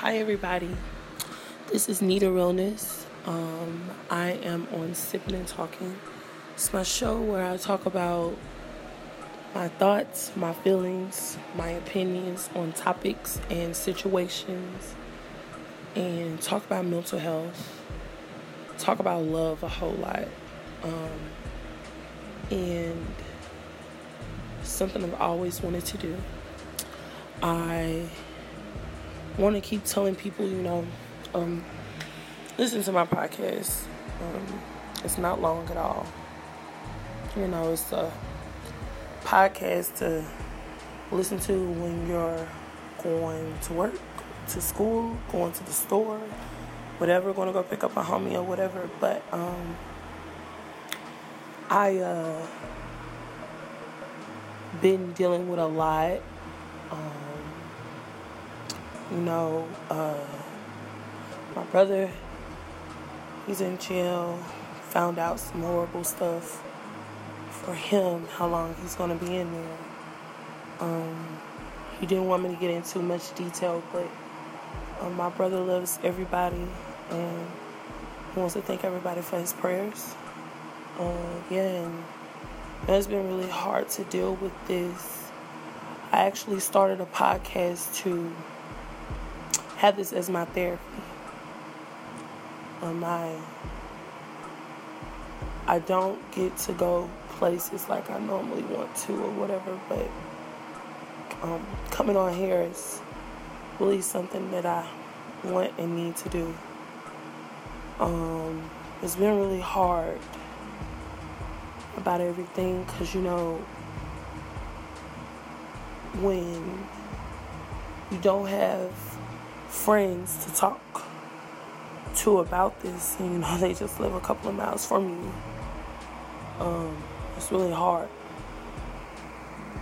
Hi, everybody. This is Nita Realness. Um, I am on Sipping and Talking. It's my show where I talk about my thoughts, my feelings, my opinions on topics and situations, and talk about mental health, talk about love a whole lot. Um, and something I've always wanted to do. I want to keep telling people, you know, um, listen to my podcast. Um, it's not long at all. You know, it's a podcast to listen to when you're going to work, to school, going to the store, whatever, going to go pick up a homie or whatever. But um, I uh, been dealing with a lot. Um, you know, uh, my brother, he's in jail, found out some horrible stuff for him, how long he's going to be in there. Um, he didn't want me to get into much detail, but um, my brother loves everybody and he wants to thank everybody for his prayers. Uh, yeah, and it's been really hard to deal with this. I actually started a podcast to have this as my therapy. Um, I, I don't get to go places like I normally want to or whatever, but um, coming on here is really something that I want and need to do. Um, it's been really hard about everything because you know when you don't have friends to talk to about this. And, you know, they just live a couple of miles from me. Um, it's really hard.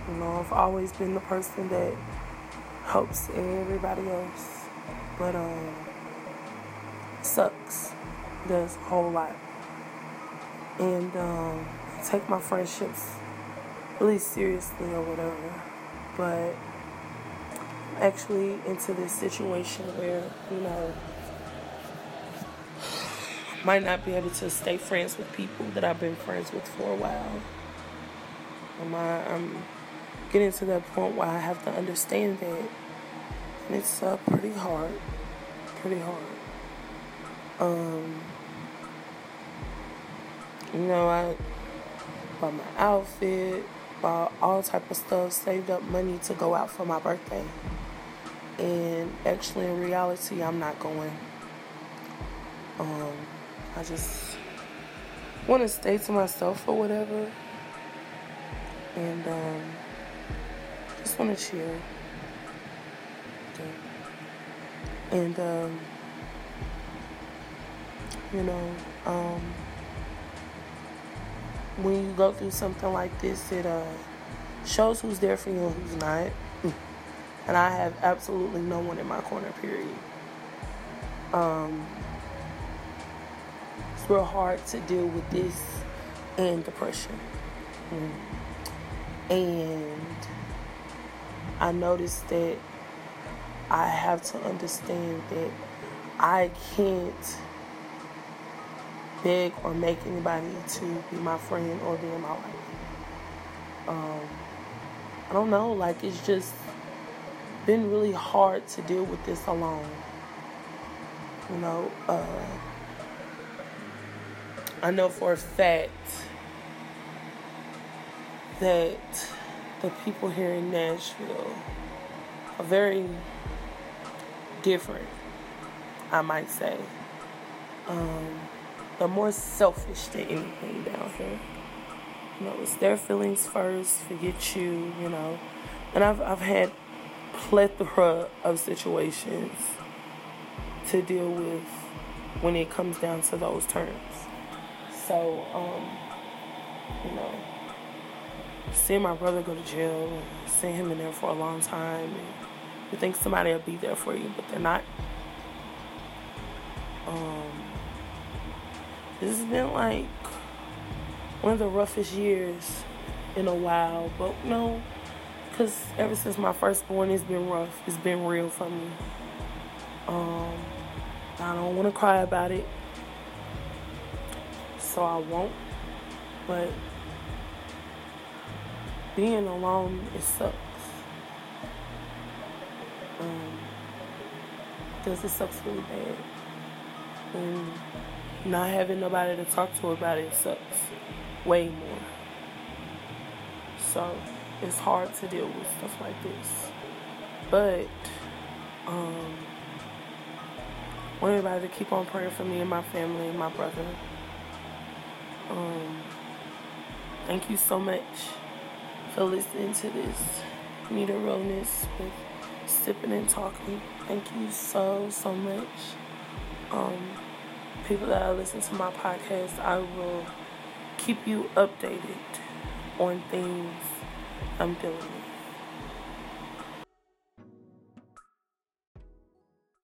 You know, I've always been the person that helps everybody else, but um, sucks. Does a whole lot, and um, take my friendships really seriously or whatever, but actually into this situation where, you know, might not be able to stay friends with people that I've been friends with for a while. Um, I, I'm getting to that point where I have to understand that. And it's uh, pretty hard. Pretty hard. Um, you know, I bought my outfit, bought all type of stuff, saved up money to go out for my birthday. And actually, in reality, I'm not going. Um, I just want to stay to myself or whatever. And um, just want to chill. And, um, you know, um, when you go through something like this, it uh, shows who's there for you and who's not and I have absolutely no one in my corner, period. Um, it's real hard to deal with this and depression. Mm. And I noticed that I have to understand that I can't beg or make anybody to be my friend or be in my life. Um, I don't know, like it's just been really hard to deal with this alone. You know, uh, I know for a fact that the people here in Nashville are very different, I might say. Um, they're more selfish than anything down here. You know, it's their feelings first, forget you, you know. And I've I've had plethora of situations to deal with when it comes down to those terms. So, um, you know, seeing my brother go to jail, seeing him in there for a long time, and you think somebody will be there for you, but they're not. Um, this has been like one of the roughest years in a while, but you no. Know, because ever since my firstborn, it's been rough. It's been real for me. Um, I don't want to cry about it, so I won't. But being alone, it sucks. Um, because it sucks really bad. And not having nobody to talk to about it sucks way more. So it's hard to deal with stuff like this. But um I want everybody to keep on praying for me and my family and my brother. Um thank you so much for listening to this Nita Realness with sipping and talking. Thank you so so much. Um people that listen to my podcast, I will keep you updated on things I'm feeling.